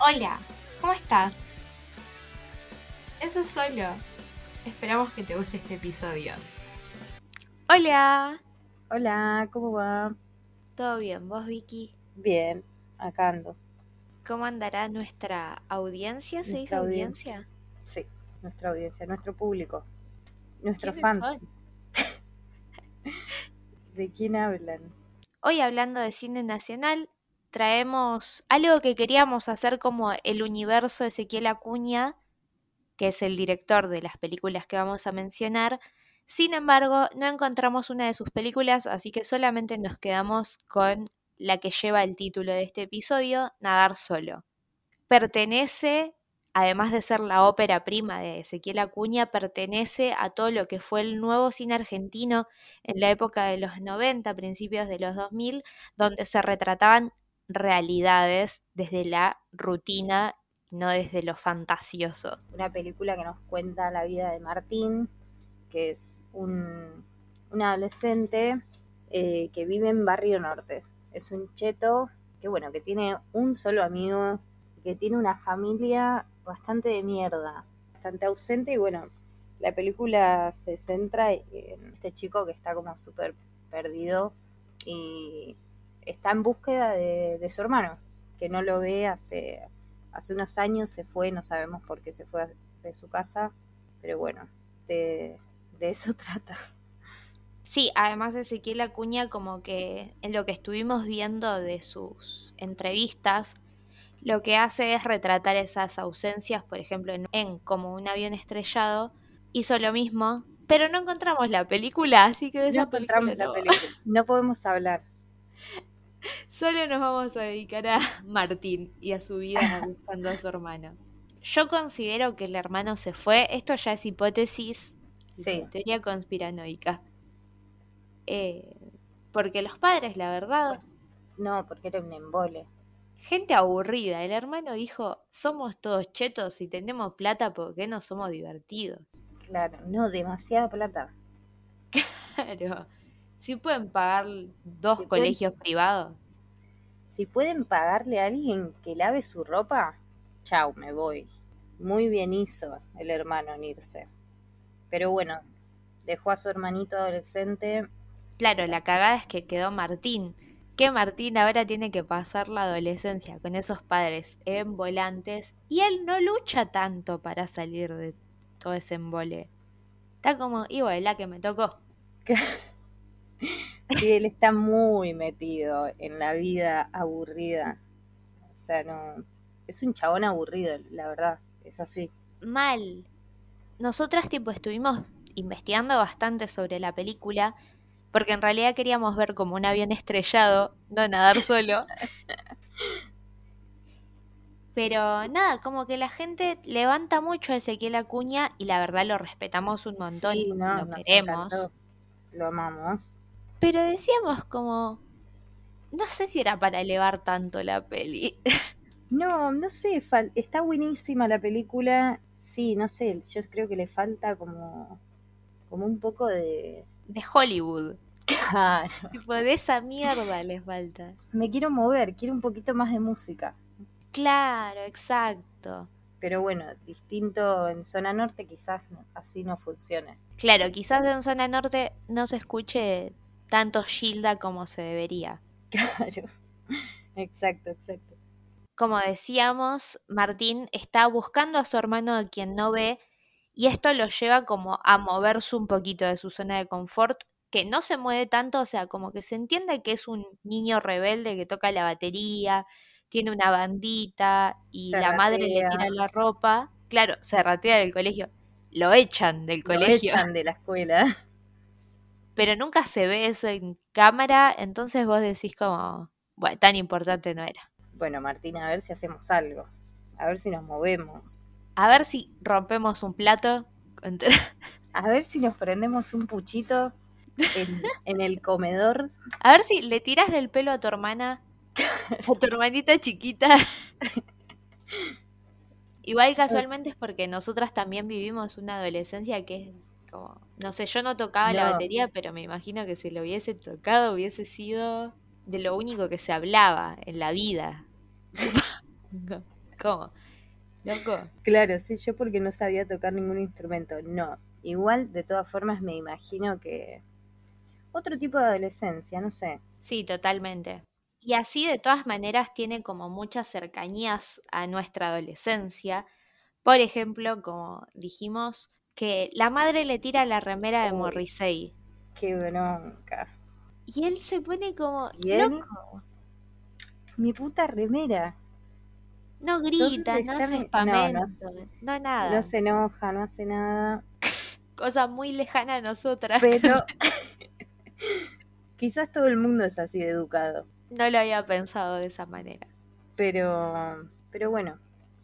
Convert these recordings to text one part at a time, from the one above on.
Hola, ¿cómo estás? Eso es solo. Esperamos que te guste este episodio. Hola, Hola, ¿cómo va? ¿todo bien? ¿Vos, Vicky? Bien, acá ando. ¿Cómo andará nuestra audiencia? ¿Se dice Nuestra audiencia? Sí, nuestra audiencia, nuestro público, nuestros ¿Quiénes fans. ¿De quién hablan? Hoy hablando de cine nacional, traemos algo que queríamos hacer como el universo de Ezequiel Acuña, que es el director de las películas que vamos a mencionar. Sin embargo, no encontramos una de sus películas, así que solamente nos quedamos con la que lleva el título de este episodio, Nadar Solo. Pertenece, además de ser la ópera prima de Ezequiel Acuña, pertenece a todo lo que fue el nuevo cine argentino en la época de los 90, principios de los 2000, donde se retrataban realidades desde la rutina, no desde lo fantasioso. Una película que nos cuenta la vida de Martín, que es un, un adolescente eh, que vive en Barrio Norte. Es un cheto que, bueno, que tiene un solo amigo, que tiene una familia bastante de mierda, bastante ausente y bueno, la película se centra en este chico que está como súper perdido y está en búsqueda de, de su hermano, que no lo ve hace, hace unos años, se fue, no sabemos por qué se fue de su casa, pero bueno, de, de eso trata. Sí, además Ezequiel Acuña como que en lo que estuvimos viendo de sus entrevistas, lo que hace es retratar esas ausencias, por ejemplo, en, en Como un avión estrellado, hizo lo mismo, pero no encontramos la película, así que de esa encontramos película la película, no podemos hablar. Solo nos vamos a dedicar a Martín y a su vida buscando a su hermano. Yo considero que el hermano se fue, esto ya es hipótesis, Sí. teoría conspiranoica. Eh, porque los padres, la verdad, No, porque era un embole. gente aburrida. El hermano dijo, somos todos chetos y tenemos plata, ¿por qué no somos divertidos? Claro, no, demasiada plata. Claro. Si pueden pagar dos pueden- colegios privados. Si pueden pagarle a alguien que lave su ropa, chau, me voy. Muy bien hizo el hermano en irse. Pero bueno, dejó a su hermanito adolescente. Claro, la cagada es que quedó Martín. Que Martín ahora tiene que pasar la adolescencia con esos padres en volantes y él no lucha tanto para salir de todo ese embole. Está como, y bueno, la que me tocó. Sí, él está muy metido en la vida aburrida. O sea, no. Es un chabón aburrido, la verdad. Es así. Mal. Nosotras tipo estuvimos investigando bastante sobre la película porque en realidad queríamos ver como un avión estrellado, no nadar solo. Pero nada, como que la gente levanta mucho a Ezequiel Acuña y la verdad lo respetamos un montón, Sí, no, lo queremos. encantó. Lo amamos. Pero decíamos como, no sé si era para elevar tanto la peli. No, no sé, fal- está buenísima la película. Sí, no sé, yo creo que le falta como, como un poco de... De Hollywood. Claro. Tipo, de esa mierda les falta. Me quiero mover, quiero un poquito más de música. Claro, exacto. Pero bueno, distinto en zona norte quizás así no funcione. Claro, quizás en zona norte no se escuche tanto Gilda como se debería. Claro. Exacto, exacto. Como decíamos, Martín está buscando a su hermano a quien no ve y esto lo lleva como a moverse un poquito de su zona de confort, que no se mueve tanto, o sea, como que se entiende que es un niño rebelde que toca la batería, tiene una bandita y Se la madre le tira la ropa. Claro, se ratea del colegio. Lo echan del Lo colegio. echan de la escuela. pero nunca se ve eso en cámara, entonces vos decís como, bueno, tan importante no era. Bueno, Martina, a ver si hacemos algo. A ver si nos movemos. A ver si rompemos un plato. A ver si nos prendemos un puchito en, en el comedor. A ver si le tiras del pelo a tu hermana, a tu hermanita chiquita. Igual casualmente es porque nosotras también vivimos una adolescencia que es como, no sé, yo no tocaba la batería, pero me imagino que si lo hubiese tocado hubiese sido de lo único que se hablaba en la vida. ¿Cómo? Loco. Claro, sí, yo porque no sabía tocar ningún instrumento. No, igual de todas formas me imagino que otro tipo de adolescencia, no sé. Sí, totalmente. Y así de todas maneras tiene como muchas cercanías a nuestra adolescencia. Por ejemplo, como dijimos, que la madre le tira la remera de. Morrissey. Qué bronca. Y él se pone como ¿Y él? loco. Mi puta remera. No grita, ¿Dónde no hace no, espamento, no no, hace- nada. No se enoja, no hace nada. Cosa muy lejana a nosotras. Pero quizás todo el mundo es así de educado. No lo había pensado de esa manera. Pero, pero bueno,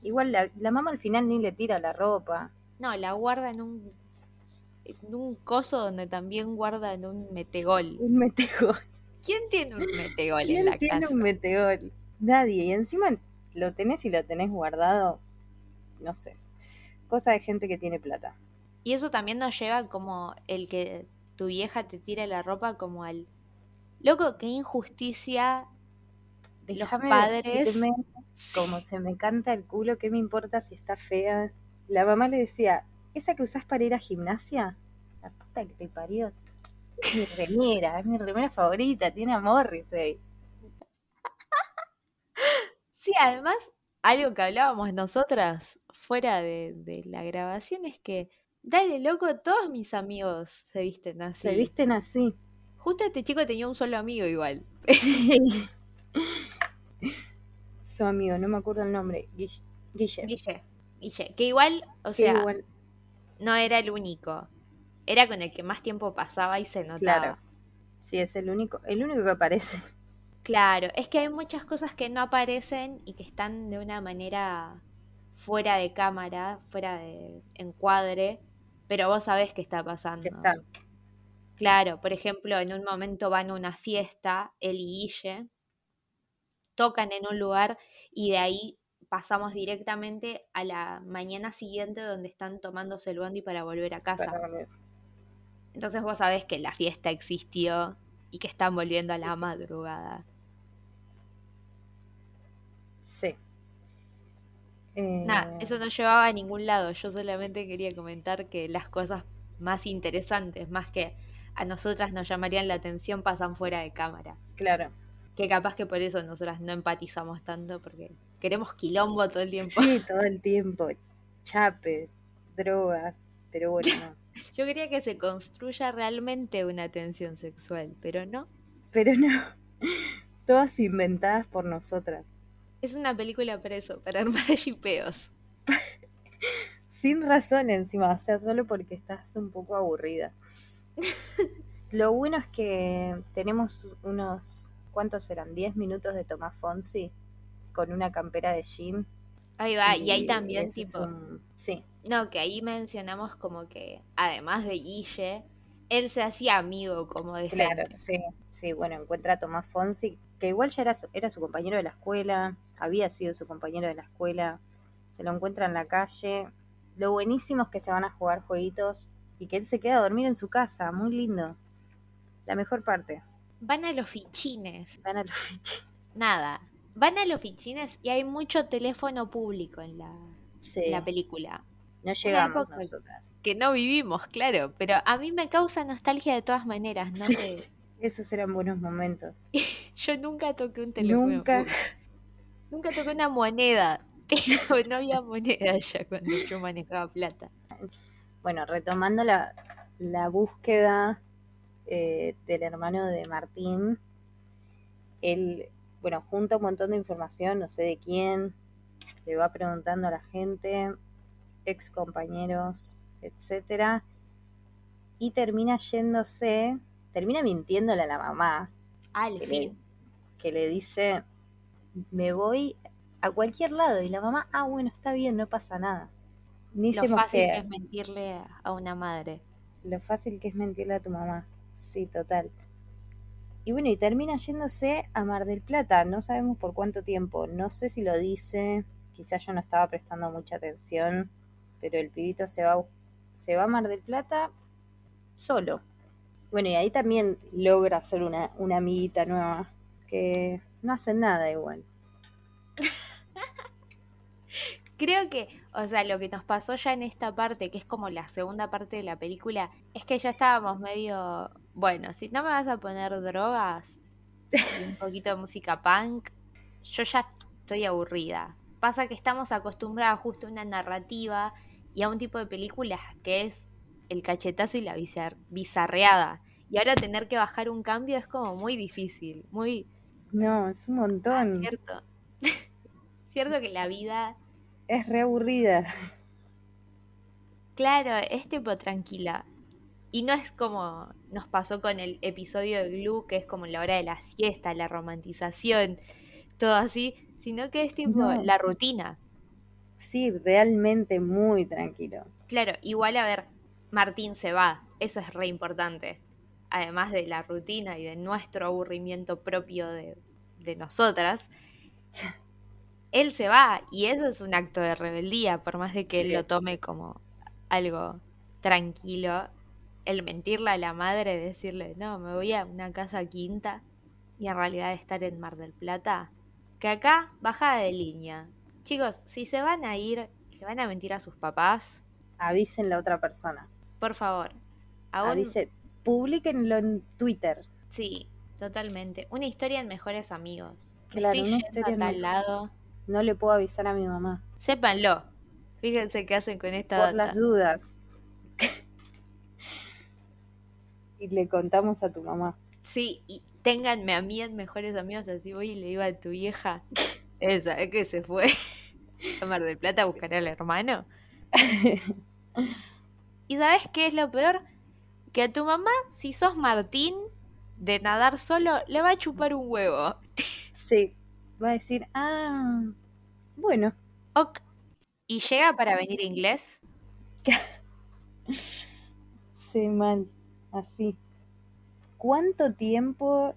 igual la, la mamá al final ni le tira la ropa. No, la guarda en un, en un coso donde también guarda en un metegol. Un metegol. ¿Quién tiene un metegol en ¿Quién la tiene casa? un metegol? Nadie. Y encima lo tenés y lo tenés guardado, no sé. Cosa de gente que tiene plata. Y eso también nos lleva como el que tu vieja te tire la ropa como al... Loco, qué injusticia. Los Déjame padres- como se me canta el culo, ¿qué me importa si está fea? La mamá le decía, ¿esa que usás para ir a gimnasia? La puta que te parió. Es mi remera, es mi remera favorita, tiene a Morrissey. Sí, además, algo que hablábamos nosotras fuera de, de la grabación es que, dale, loco, todos mis amigos se visten así. Se visten así. Justo este chico tenía un solo amigo igual. Su amigo, no me acuerdo el nombre, Guille. Guille. Guille. Que igual, o sea, igual- no era el único. Era con el que más tiempo pasaba y se notaba. Claro. Sí, es el único, el único que aparece. Claro, es que hay muchas cosas que no aparecen y que están de una manera fuera de cámara, fuera de encuadre, pero vos sabés qué está pasando. Está. Claro, por ejemplo, en un momento van a una fiesta, él y Guille, tocan en un lugar y de ahí pasamos directamente a la mañana siguiente donde están tomándose el bondi para volver a casa. Entonces vos sabés que la fiesta existió y que están volviendo a la madrugada. Sí. Eh, Nada, eso no llevaba a ningún lado. Yo solamente quería comentar que las cosas más interesantes, más que a nosotras nos llamarían la atención, pasan fuera de cámara. Claro. Que capaz que por eso nosotras no empatizamos tanto, porque queremos quilombo todo el tiempo. Sí, todo el tiempo. Chapes, drogas, pero bueno, no. Yo quería que se construya realmente una tensión sexual, pero no. Pero no. Todas inventadas por nosotras. Es una película para eso, para armar shipeos. Sin razón encima, o sea, solo porque estás un poco aburrida. Lo bueno es que tenemos unos, ¿cuántos eran? 10 minutos de Tomás Fonsi con una campera de jean. Ahí va, y ahí también tipo... un- Sí, No, que ahí mencionamos como que, además de Guille, él se hacía amigo como de claro, gente. sí. Sí, bueno, encuentra a Tomás Fonsi, que igual ya era su, era su compañero de la escuela, había sido su compañero de la escuela, se lo encuentra en la calle. Lo buenísimo es que se van a jugar jueguitos y que él se queda a dormir en su casa, muy lindo. La mejor parte, Van a los fichines, van a los fichis. nada. Van a los fichines y hay mucho teléfono público en la, Sí, la película. no llegamos nosotras. Que no vivimos, claro, pero a mí me causa nostalgia de todas maneras, ¿no? Sí. sé. Esos eran buenos momentos. Yo nunca toqué un teléfono Nunca. público. Nunca toqué una moneda. No había moneda ya cuando yo manejaba plata. Bueno, retomando la, la búsqueda eh, del hermano de Martín, él, bueno, junta un montón de información, no sé de quién, le va preguntando a la gente, ex compañeros, etcétera, y termina yéndose, termina mintiéndole a la mamá, Al que le, fin. que le dice, me voy a cualquier lado, y la mamá, ah, bueno, está bien, no pasa nada. Ni Lo se fácil que es mentirle a una madre. Lo fácil que es mentirle a tu mamá. Sí, total. Y bueno, y termina yéndose a Mar del Plata. No sabemos por cuánto tiempo. No sé si lo dice. Quizás yo no estaba prestando mucha atención. Pero el pibito se va, se va a Mar del Plata solo. Bueno, y ahí también logra hacer una, una amiguita nueva. Que no hacen nada igual. Creo que, o sea, lo que nos pasó ya en esta parte, que es como la segunda parte de la película, es que ya estábamos medio, bueno, si no me vas a poner drogas y un poquito de música punk, yo ya estoy aburrida. Pasa que estamos acostumbrados justo a una narrativa y a un tipo de películas que es el cachetazo y la bizar- bizarreada. Y ahora tener que bajar un cambio es como muy difícil, muy No, es un montón. cierto. cierto que la vida, Es re aburrida. claro, es tipo tranquila. Y no es como nos pasó con el episodio de Glue, que es como la hora de la siesta, la romantización, todo así, sino que es tipo No. la rutina. Sí, realmente muy tranquilo. Claro, igual a ver, Martín se va, eso es re importante. Además de la rutina y de nuestro aburrimiento propio de, de nosotras, él se va y eso es un acto de rebeldía, por más de que él lo tome como algo tranquilo. El mentirle a la madre, decirle, no, me voy a una casa quinta y en realidad estar en Mar del Plata. Que acá, bajada de línea. Chicos, si se van a ir, le van a mentir a sus papás, Avisen la otra persona. por favor. Aún, Avisen. Publíquenlo en Twitter. sí, totalmente. Una historia en Mejores Amigos. Claro, Estoy una yendo historia a en tal Mejores- lado. No le puedo avisar a mi mamá. Sépanlo. Fíjense qué hacen con esta Por data. las dudas. Y le contamos a tu mamá. Sí, y ténganme a mí en Mejores Amigos, así voy y le digo a tu vieja. Esa, es que se fue a Mar del Plata a buscar al hermano. ¿Y sabes qué es lo peor? Que a tu mamá, si sos Martín, de nadar solo, le va a chupar un huevo. Sí. Va a decir, ah, bueno, Ok. ¿Y llega para venir inglés? sé mal. Así. ¿Cuánto tiempo?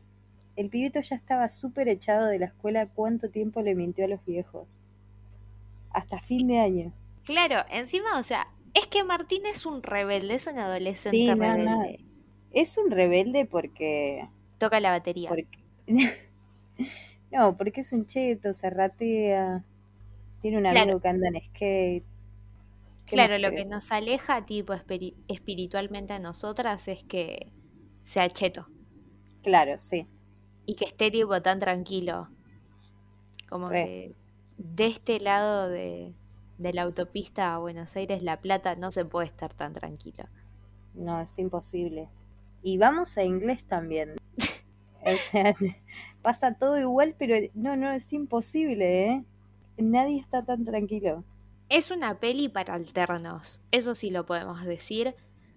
El pibito ya estaba súper echado de la escuela. ¿Cuánto tiempo le mintió a los viejos? Hasta fin de año. Claro, encima, o sea, es que Martín es un rebelde, es un adolescente Sí, no, no. rebelde. Es un rebelde porque. Toca la batería. porque... no, porque es un cheto, se ratea. Tiene un Claro. amigo que anda en skate. ¿Qué Claro, lo que nos aleja, tipo, espiri- espiritualmente a nosotras es que sea cheto Claro, sí. y que esté, tipo, tan tranquilo. Como Re. que de este lado de, de la autopista a Buenos Aires, La Plata, no se puede estar tan tranquilo. No, es imposible. Y vamos a inglés también. O sea, pasa todo igual, pero no, no, es imposible, ¿eh? Nadie está tan tranquilo. Es una peli para alternos, eso sí lo podemos decir.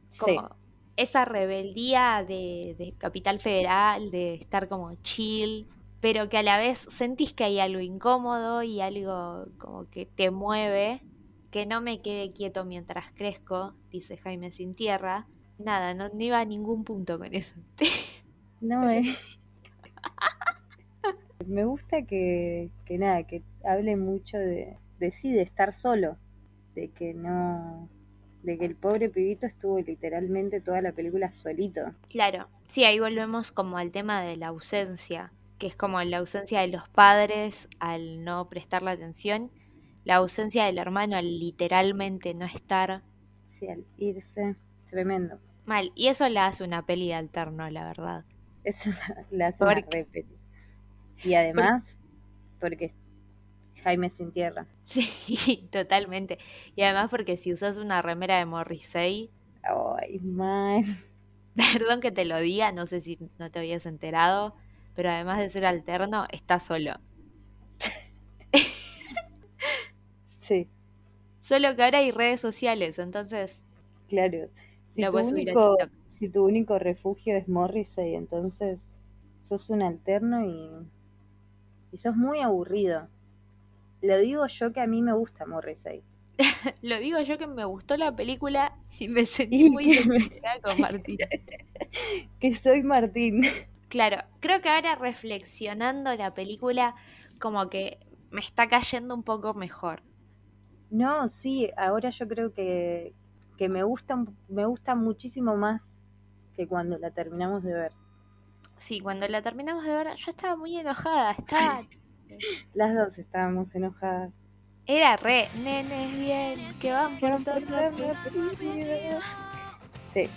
Sí, como esa rebeldía de, de Capital Federal, de estar como chill, pero que a la vez sentís que hay algo incómodo y algo como que te mueve, que no me quede quieto mientras crezco, dice Jaime Sin Tierra. Nada, no, no iba a ningún punto con eso. no es. Me gusta que, que nada, que hable mucho de, de sí, de estar solo. De que no. De que el pobre pibito estuvo literalmente toda la película solito. Claro, sí, ahí volvemos como al tema de la ausencia, que es como la ausencia de los padres al no prestarle atención, la ausencia del hermano al literalmente no estar. Sí, al irse. Tremendo. Mal, y eso la hace una peli de alterno, la verdad. Eso la, la hace una re peli. Y además, porque Jaime sin tierra. Sí, totalmente. Y además porque si usas una remera de Morrissey, Ay, man. perdón que te lo diga, no sé si no te habías enterado, pero además de ser alterno, está solo. Sí, Solo que ahora hay redes sociales, entonces claro. Si tu, único, si tu único refugio es Morrissey, entonces sos un alterno y, y sos muy aburrido. Lo digo yo que a mí me gusta Morrissey. Lo digo yo que me gustó la película y me sentí Y muy me- identificada con. Martín. Que soy Martín. Claro, creo que ahora reflexionando la película, como que me está cayendo un poco mejor. No, sí, ahora yo creo que, que me gusta, me gusta muchísimo más que cuando la terminamos de ver. Sí, cuando la terminamos de ver, yo estaba muy enojada, estaba, Las dos estábamos enojadas. Era re, nenes bien, que van por todas Sí,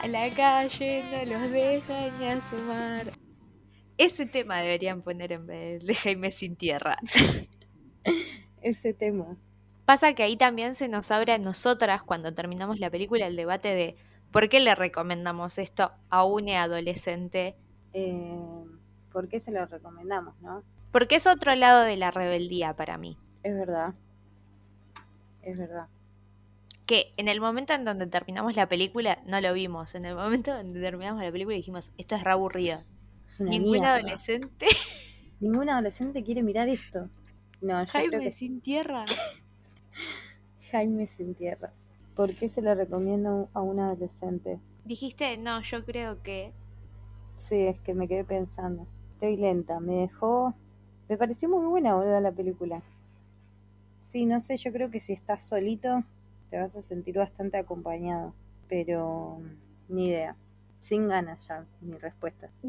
A la calle no los dejan ni asomar. Ese tema deberían poner en vez de Jaime sin tierra. ese tema. Pasa que ahí también se nos abre a nosotras cuando terminamos la película el debate de por qué le recomendamos esto a un adolescente. Eh, ¿Por qué se lo recomendamos, no? Porque es otro lado de la rebeldía para mí. Es verdad. Es verdad. Que en el momento en donde terminamos la película no lo vimos. En el momento donde terminamos la película dijimos, esto es re aburrido. Es Ningún mierda. adolescente. Ningún adolescente quiere mirar esto. No, yo creo Jaime que sin tierra. Jaime se entierra. ¿Por qué se lo recomiendo a un adolescente? Dijiste, no, yo creo que... Sí, es que me quedé pensando. Estoy lenta, me dejó... Me pareció muy buena, boludo, la película. Sí, no sé, yo creo que si estás solito te vas a sentir bastante acompañado. Pero ni idea. Sin ganas ya, mi respuesta.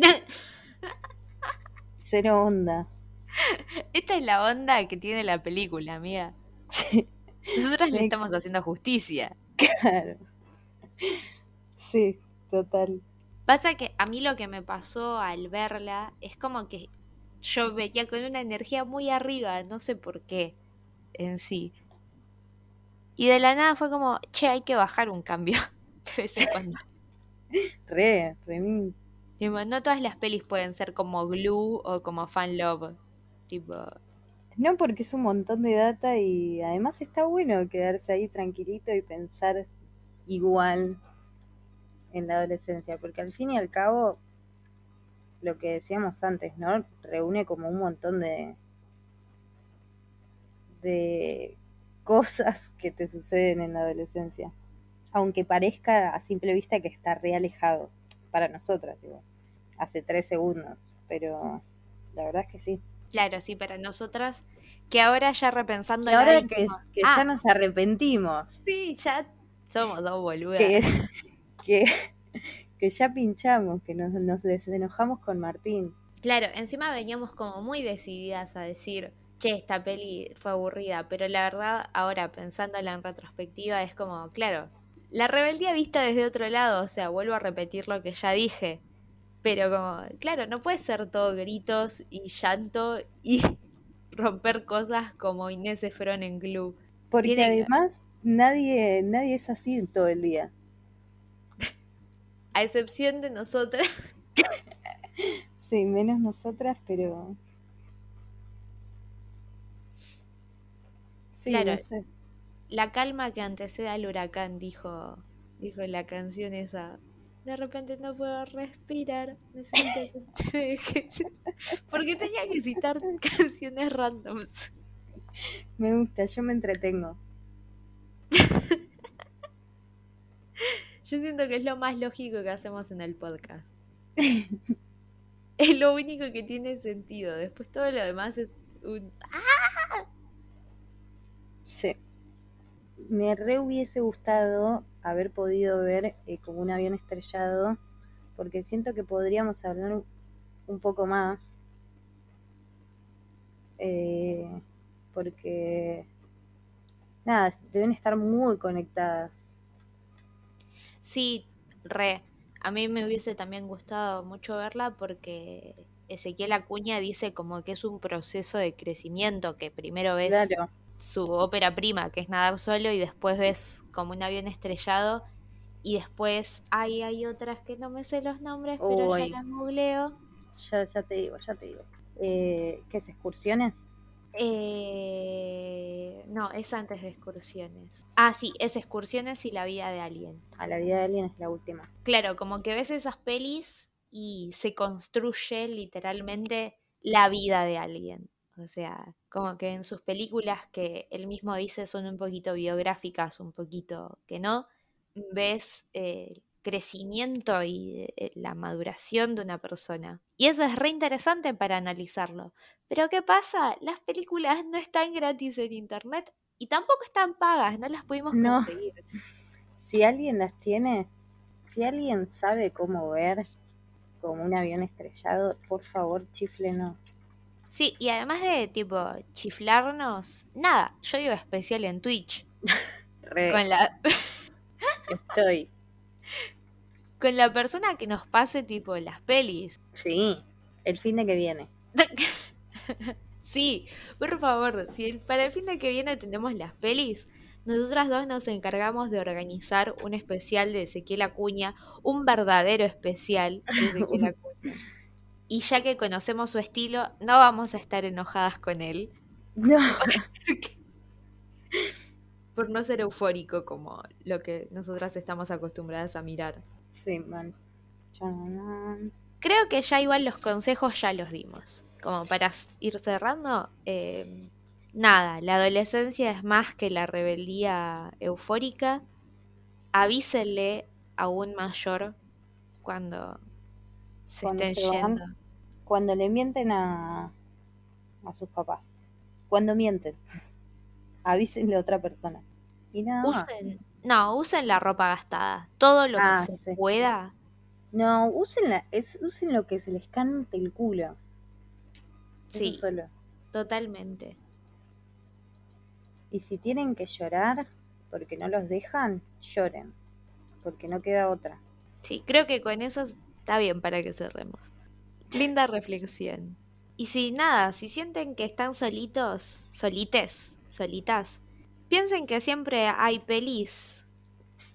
Cero onda. Esta es la onda que tiene la película, amiga. Sí, Nosotras le Me- estamos haciendo justicia. claro. Sí, total. Pasa que a mí lo que me pasó al verla es como que yo veía con una energía muy arriba, no sé por qué en sí. Y de la nada fue como, che, hay que bajar un cambio de vez en cuando. Re, re. Tipo, no todas las pelis pueden ser como Glue o como Fan Love. Tipo, No, porque es un montón de data y además está bueno quedarse ahí tranquilito y pensar igual en la adolescencia, porque al fin y al cabo, lo que decíamos antes, ¿no? Reúne como un montón de, de cosas que te suceden en la adolescencia, aunque parezca a simple vista que está re alejado para nosotras, digo, hace tres segundos, pero la verdad es que sí. claro, sí, para nosotras, que ahora ya repensando Y ahora que, que ya nos arrepentimos, Sí, ya somos dos boludas. que, que, que ya pinchamos, que nos, nos desenojamos con Martín. Claro, encima veníamos como muy decididas a decir, che, esta peli fue aburrida, pero la verdad, ahora pensándola en retrospectiva, es como, claro, la rebeldía vista desde otro lado, o sea, vuelvo a repetir lo que ya dije, pero como, claro, no puede ser todo gritos y llanto y romper cosas como Inés Efron en Glue. Porque además nadie, nadie es así todo el día. A excepción de nosotras, Sí, menos nosotras, pero... Sí, Claro. no sé. la calma que antecede al huracán, dijo, dijo la canción esa. De repente no puedo respirar, necesito que me dejes". Porque tenía que citar canciones randoms. Me gusta, yo me entretengo. Yo siento que es lo más lógico que hacemos en el podcast. Es lo único que tiene sentido. Después todo lo demás es un... Sí. Me re hubiese gustado haber podido ver eh, como un avión estrellado, porque siento que podríamos hablar un poco más. Eh, porque, nada, deben estar muy conectadas. Sí, re. A mí me hubiese también gustado mucho verla porque Ezequiel Acuña dice como que es un proceso de crecimiento, que primero ves Claro, su ópera prima, que es nadar solo, y después ves como un avión estrellado, y después ay, hay otras que no me sé los nombres, pero ya las googleo. ya, ya te digo, ya te digo. Eh, ¿Qué es? ¿Excursiones? Eh, no, es antes de excursiones. Ah, sí, es excursiones y la vida de alguien. A la vida de alguien es la última. Claro, como que ves esas pelis y se construye literalmente la vida de alguien. O sea, como que en sus películas que él mismo dice son un poquito biográficas, un poquito que no, ves eh, el crecimiento y eh, la maduración de una persona. Y eso es re interesante para analizarlo. Pero ¿qué pasa? Las películas no están gratis en internet y tampoco están pagas, no las pudimos No. conseguir. Si alguien las tiene, si alguien sabe cómo ver como un avión estrellado, por favor, chiflenos. Sí, y además de tipo chiflarnos, nada, yo digo especial en Twitch. Re, Con la, estoy. con la persona que nos pase tipo las pelis. Sí, el fin de que viene. Sí, por favor, si el- para el fin de que viene tenemos las pelis, nosotras dos nos encargamos de organizar un especial de Ezequiel Acuña, un verdadero especial de Ezequiel Acuña. Y ya que conocemos su estilo, no vamos a estar enojadas con él No. por no ser eufórico como lo que nosotras estamos acostumbradas a mirar. Sí, man. Creo que ya igual los consejos ya los dimos. Como para ir cerrando, eh, nada, la adolescencia es más que la rebeldía eufórica. Avísenle a un mayor cuando se Cuando estén se van. yendo. Cuando le mienten a, a sus papás. Cuando mienten. Avísenle a otra persona. Y nada más. No, usen la ropa gastada. Todo lo Ah, que se sí. pueda. No, usen, la- es, usen lo que se les cante el culo. Eso Sí, solo. totalmente. Y si tienen que llorar porque no los dejan, lloren. Porque no queda otra. Sí, creo que con eso está bien para que cerremos. Linda reflexión. Y si nada, si sienten que están solitos, solites, solitas, piensen que siempre hay pelis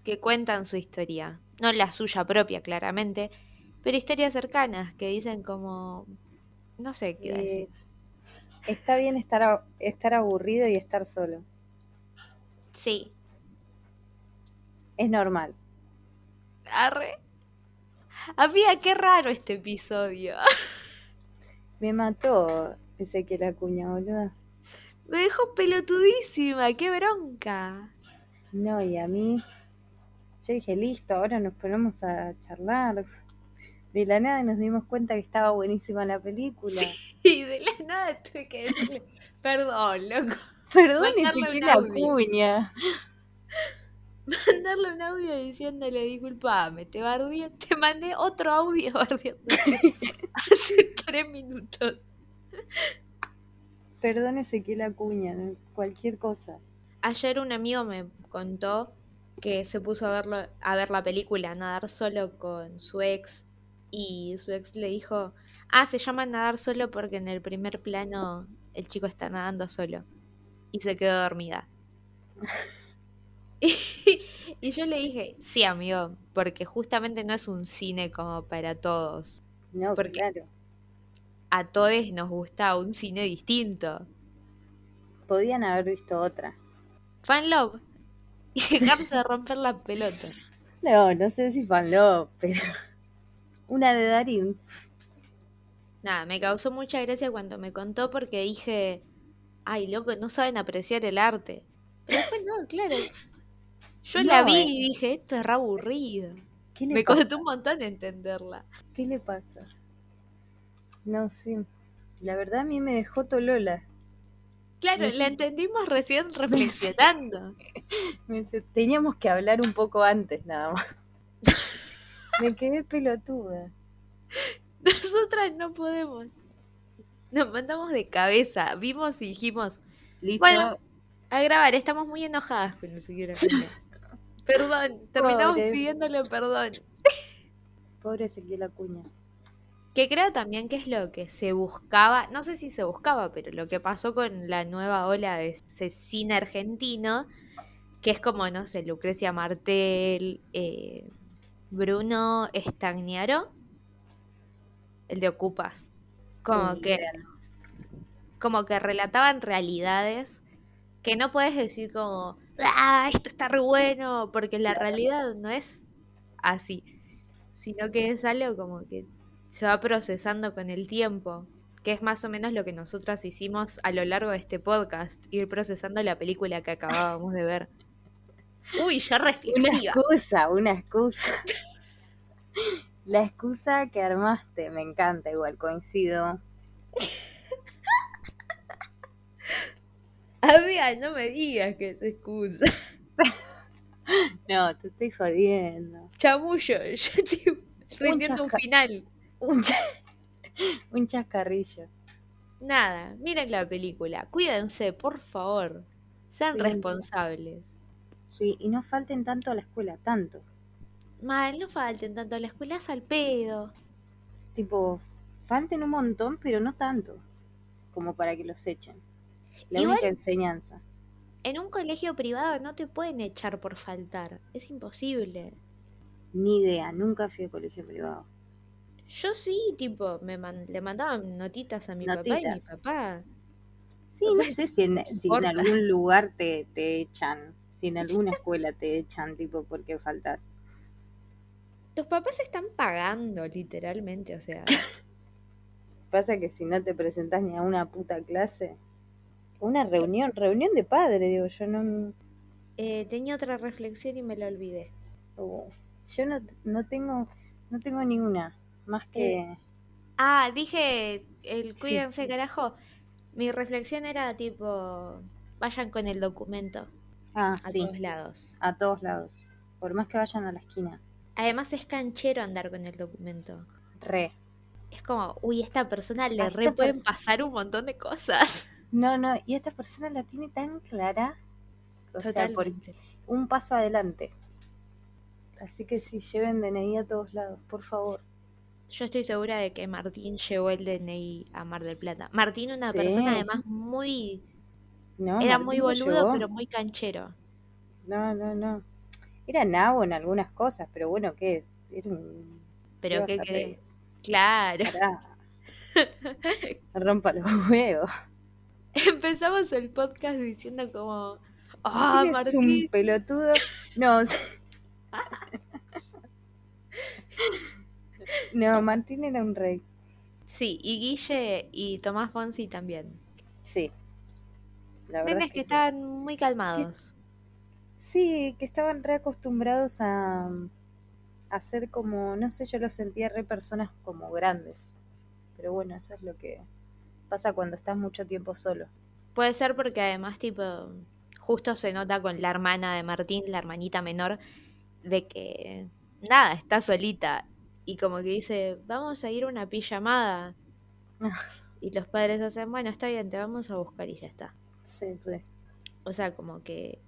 que cuentan su historia. No la suya propia, claramente, pero historias cercanas que dicen como... No sé qué iba a Eh, decir. está bien estar, estar aburrido y estar solo. Sí. Es normal. Arre. Amiga, qué raro este episodio. Me mató Ezequiel Acuña, boluda. Me dejó pelotudísima, qué bronca. No, y a mí, yo dije, listo, ahora nos ponemos a charlar. De la nada nos dimos cuenta que estaba buenísima la película. Y de la nada tuve que decirle, perdón, loco. Perdón, un audio. Acuña. Mandarle un audio diciéndole, disculpame, te bardeé, te mandé otro audio bardeándote hace tres minutos. Perdón, Ezequiel Acuña, cualquier cosa. Ayer un amigo me contó que se puso a verlo, a ver la película Nadar solo con su ex y su ex le dijo, ah, se llama Nadar solo porque en el primer plano el chico está nadando solo y se quedó dormida. y, y yo le dije, sí, amigo, porque justamente no es un cine como para todos. No, Porque- claro. A todos nos gusta un cine distinto. Podían haber visto otra. Fan love. Y dejarse de romper la pelota. No, no sé si fan love, pero una de Darín. Nada, me causó mucha gracia cuando me contó porque dije, ay, loco, no saben apreciar el arte. Pero después no, claro. Yo la vi eh. y dije, esto es re aburrido. ¿Qué le Me pasa? costó un montón entenderla. ¿Qué le pasa? No, sí. La verdad a mí me dejó Tolola. Claro, la entendimos recién reflexionando. Teníamos que hablar un poco antes nada más. Me quedé pelotuda. Nosotras no podemos. Nos mandamos de cabeza, vimos y dijimos, Listo. Bueno. a grabar, estamos muy enojadas con el señor. Perdón, terminamos Pobre. pidiéndole perdón. Pobre Ezequiel Acuña. Que creo también que es lo que se buscaba, no sé si se buscaba, pero lo que pasó con la nueva ola de ese cine argentino, que es como, no sé, Lucrecia Martel, eh, Bruno Estagnaro, el de Ocupas. Como que, como que relataban realidades que no puedes decir como, ah, esto está re bueno, porque la realidad no es así, sino que es algo como que se va procesando con el tiempo, que es más o menos lo que nosotras hicimos a lo largo de este podcast, ir procesando la película que acabábamos de ver. Uy, ya Una reflexiva. excusa, una excusa. La excusa que armaste, me encanta igual, coincido. Amiga, no me digas que es excusa. No, te estoy jodiendo. Chamullo, yo estoy rindiendo un final. Un, cha- un chascarrillo. Nada, miren la película. Cuídense, por favor. Sean Cuídense. responsables. Sí, y no falten tanto a la escuela, tanto. Mal, no falten tanto a la escuela es al pedo. Tipo, falten un montón, pero no tanto. Como para que los echen. La Igual- única enseñanza. En un colegio privado no te pueden echar por faltar. Es imposible. Ni idea, nunca fui a colegio privado. Yo sí, tipo, me man- le mandaban notitas a mi papá y mi papá. Sí, no sé si en, si en algún lugar te, te echan, si en alguna escuela te echan, tipo, porque faltas. Tus papás están pagando, literalmente, o sea. Pasa que si no te presentás ni a una puta clase, una reunión, reunión de padres, digo, yo no, Eh, tenía otra reflexión y me la olvidé. oh, yo no, no tengo, no tengo ninguna, más que, Ah, dije, el Sí. cuídense, carajo. Mi reflexión era tipo, vayan con el documento ah, a sí, todos lados. a todos lados, por más que vayan a la esquina, Además es canchero andar con el documento. re. Es como, uy, esta persona le A re pueden pasar un montón de cosas. No, no, y esta persona la tiene tan clara, o sea, por Totalmente. un paso adelante. Así que sí, lleven DNI a todos lados, por favor. Yo estoy segura de que Martín llevó el DNI a Mar del Plata. Martín, una Sí. persona además muy... No, Era Martín muy boludo, pero muy canchero. No, no, no. Era nabo en algunas cosas, pero bueno, ¿qué? Era un... Pero ¿qué pedir? Claro. Pará. Rompa los huevos. Empezamos el podcast diciendo como... Ah, Eres un Martín. pelotudo. No, no, Martín era un rey. Sí, y Guille y Tomás Fonsi también. Sí. La verdad es que sí. estaban muy calmados. Sí, que estaban re acostumbrados a, a ser como, no sé, yo los sentía re personas como grandes. Pero bueno, eso es lo que pasa cuando estás mucho tiempo solo. Puede ser porque además, tipo, justo se nota con la hermana de Martín, la hermanita menor, de que nada, está solita. Y como que dice, vamos a ir a una pijamada. Y los padres hacen, bueno, está bien, te vamos a buscar y ya está. Sí, sí. O sea, como que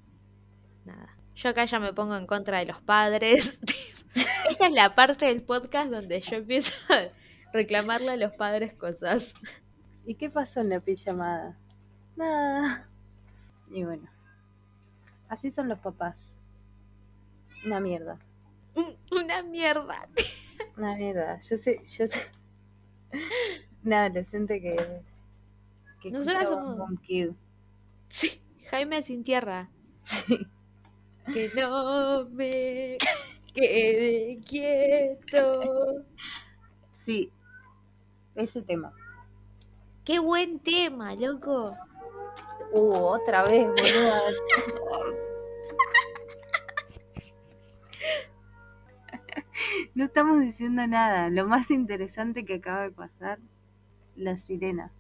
nada. Yo acá ya me pongo en contra de los padres. Esta es la parte del podcast donde yo empiezo a reclamarle a los padres cosas. ¿Y qué pasó en la pijamada? Nada. Y bueno, así son los papás. Una mierda. Una mierda. Una mierda. Yo sé, yo sé. Un adolescente que. que Nosotras somos- Boom Kid. Sí, Jaime sin tierra. Sí. Que no me quede quieto. Sí. Ese tema. Qué buen tema, loco. Uh, otra vez, boluda. No estamos diciendo nada. Lo más interesante que acaba de pasar, la sirena.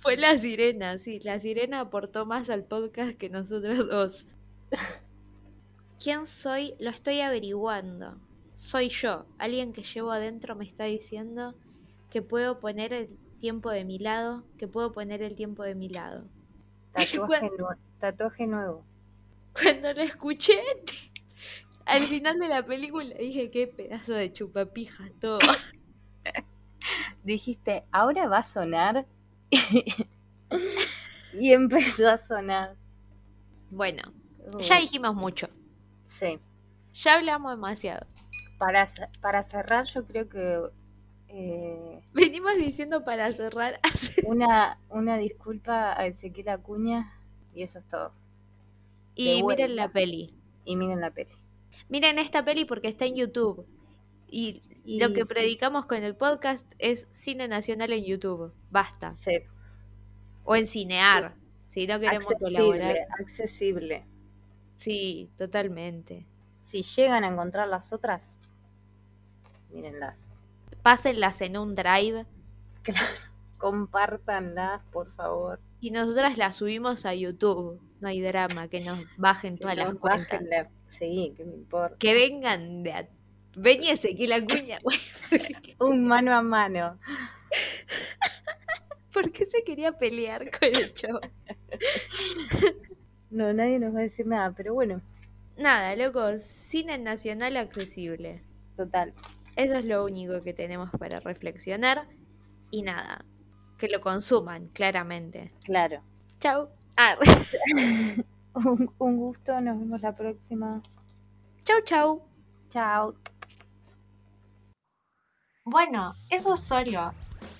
Fue la sirena, sí. La sirena aportó más al podcast que nosotros dos. ¿Quién soy? Lo estoy averiguando. Soy yo. Alguien que llevo adentro me está diciendo que puedo poner el tiempo de mi lado, que puedo poner el tiempo de mi lado. Tatuaje, nue- tatuaje nuevo. Cuando lo escuché, al final de la película dije, qué pedazo de chupapija todo. Dijiste, ahora va a sonar. y empezó a sonar. Bueno, Uh, ya dijimos mucho. Sí. Ya hablamos demasiado. Para, para cerrar, yo creo que eh, Venimos diciendo para cerrar. una, una disculpa a Ezequiel Acuña y eso es todo. Y miren la peli. Y miren la peli. Miren esta peli porque está en YouTube. Y, Y lo que sí. predicamos con el podcast es cine nacional en YouTube. Basta. Sí, O en Cinear. Si no queremos accesible, colaborar. accesible. Sí, totalmente. Si llegan a encontrar las otras, mírenlas. Pásenlas en un drive Compártanlas, por favor. y nosotras las subimos a YouTube. No hay drama, que nos bajen Que todas las cuentas. bajen la- Sí, que me importa. Que vengan de... A... Vení que la cuña. Un mano a mano. ¿Por qué se quería pelear con el chavo? No, nadie nos va a decir nada, pero bueno, Nada, loco, cine nacional accesible. total. Eso es lo único que tenemos para reflexionar. Y nada, que lo consuman, claramente. Claro. Chau. Ah, Un, un gusto, nos vemos la próxima. chau, chau. Chao. Bueno, eso es solo.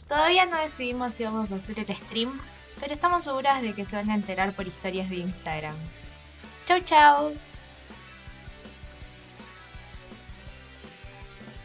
Todavía no decidimos si vamos a hacer el stream, pero estamos seguras de que se van a enterar por historias de Instagram. Chau chau.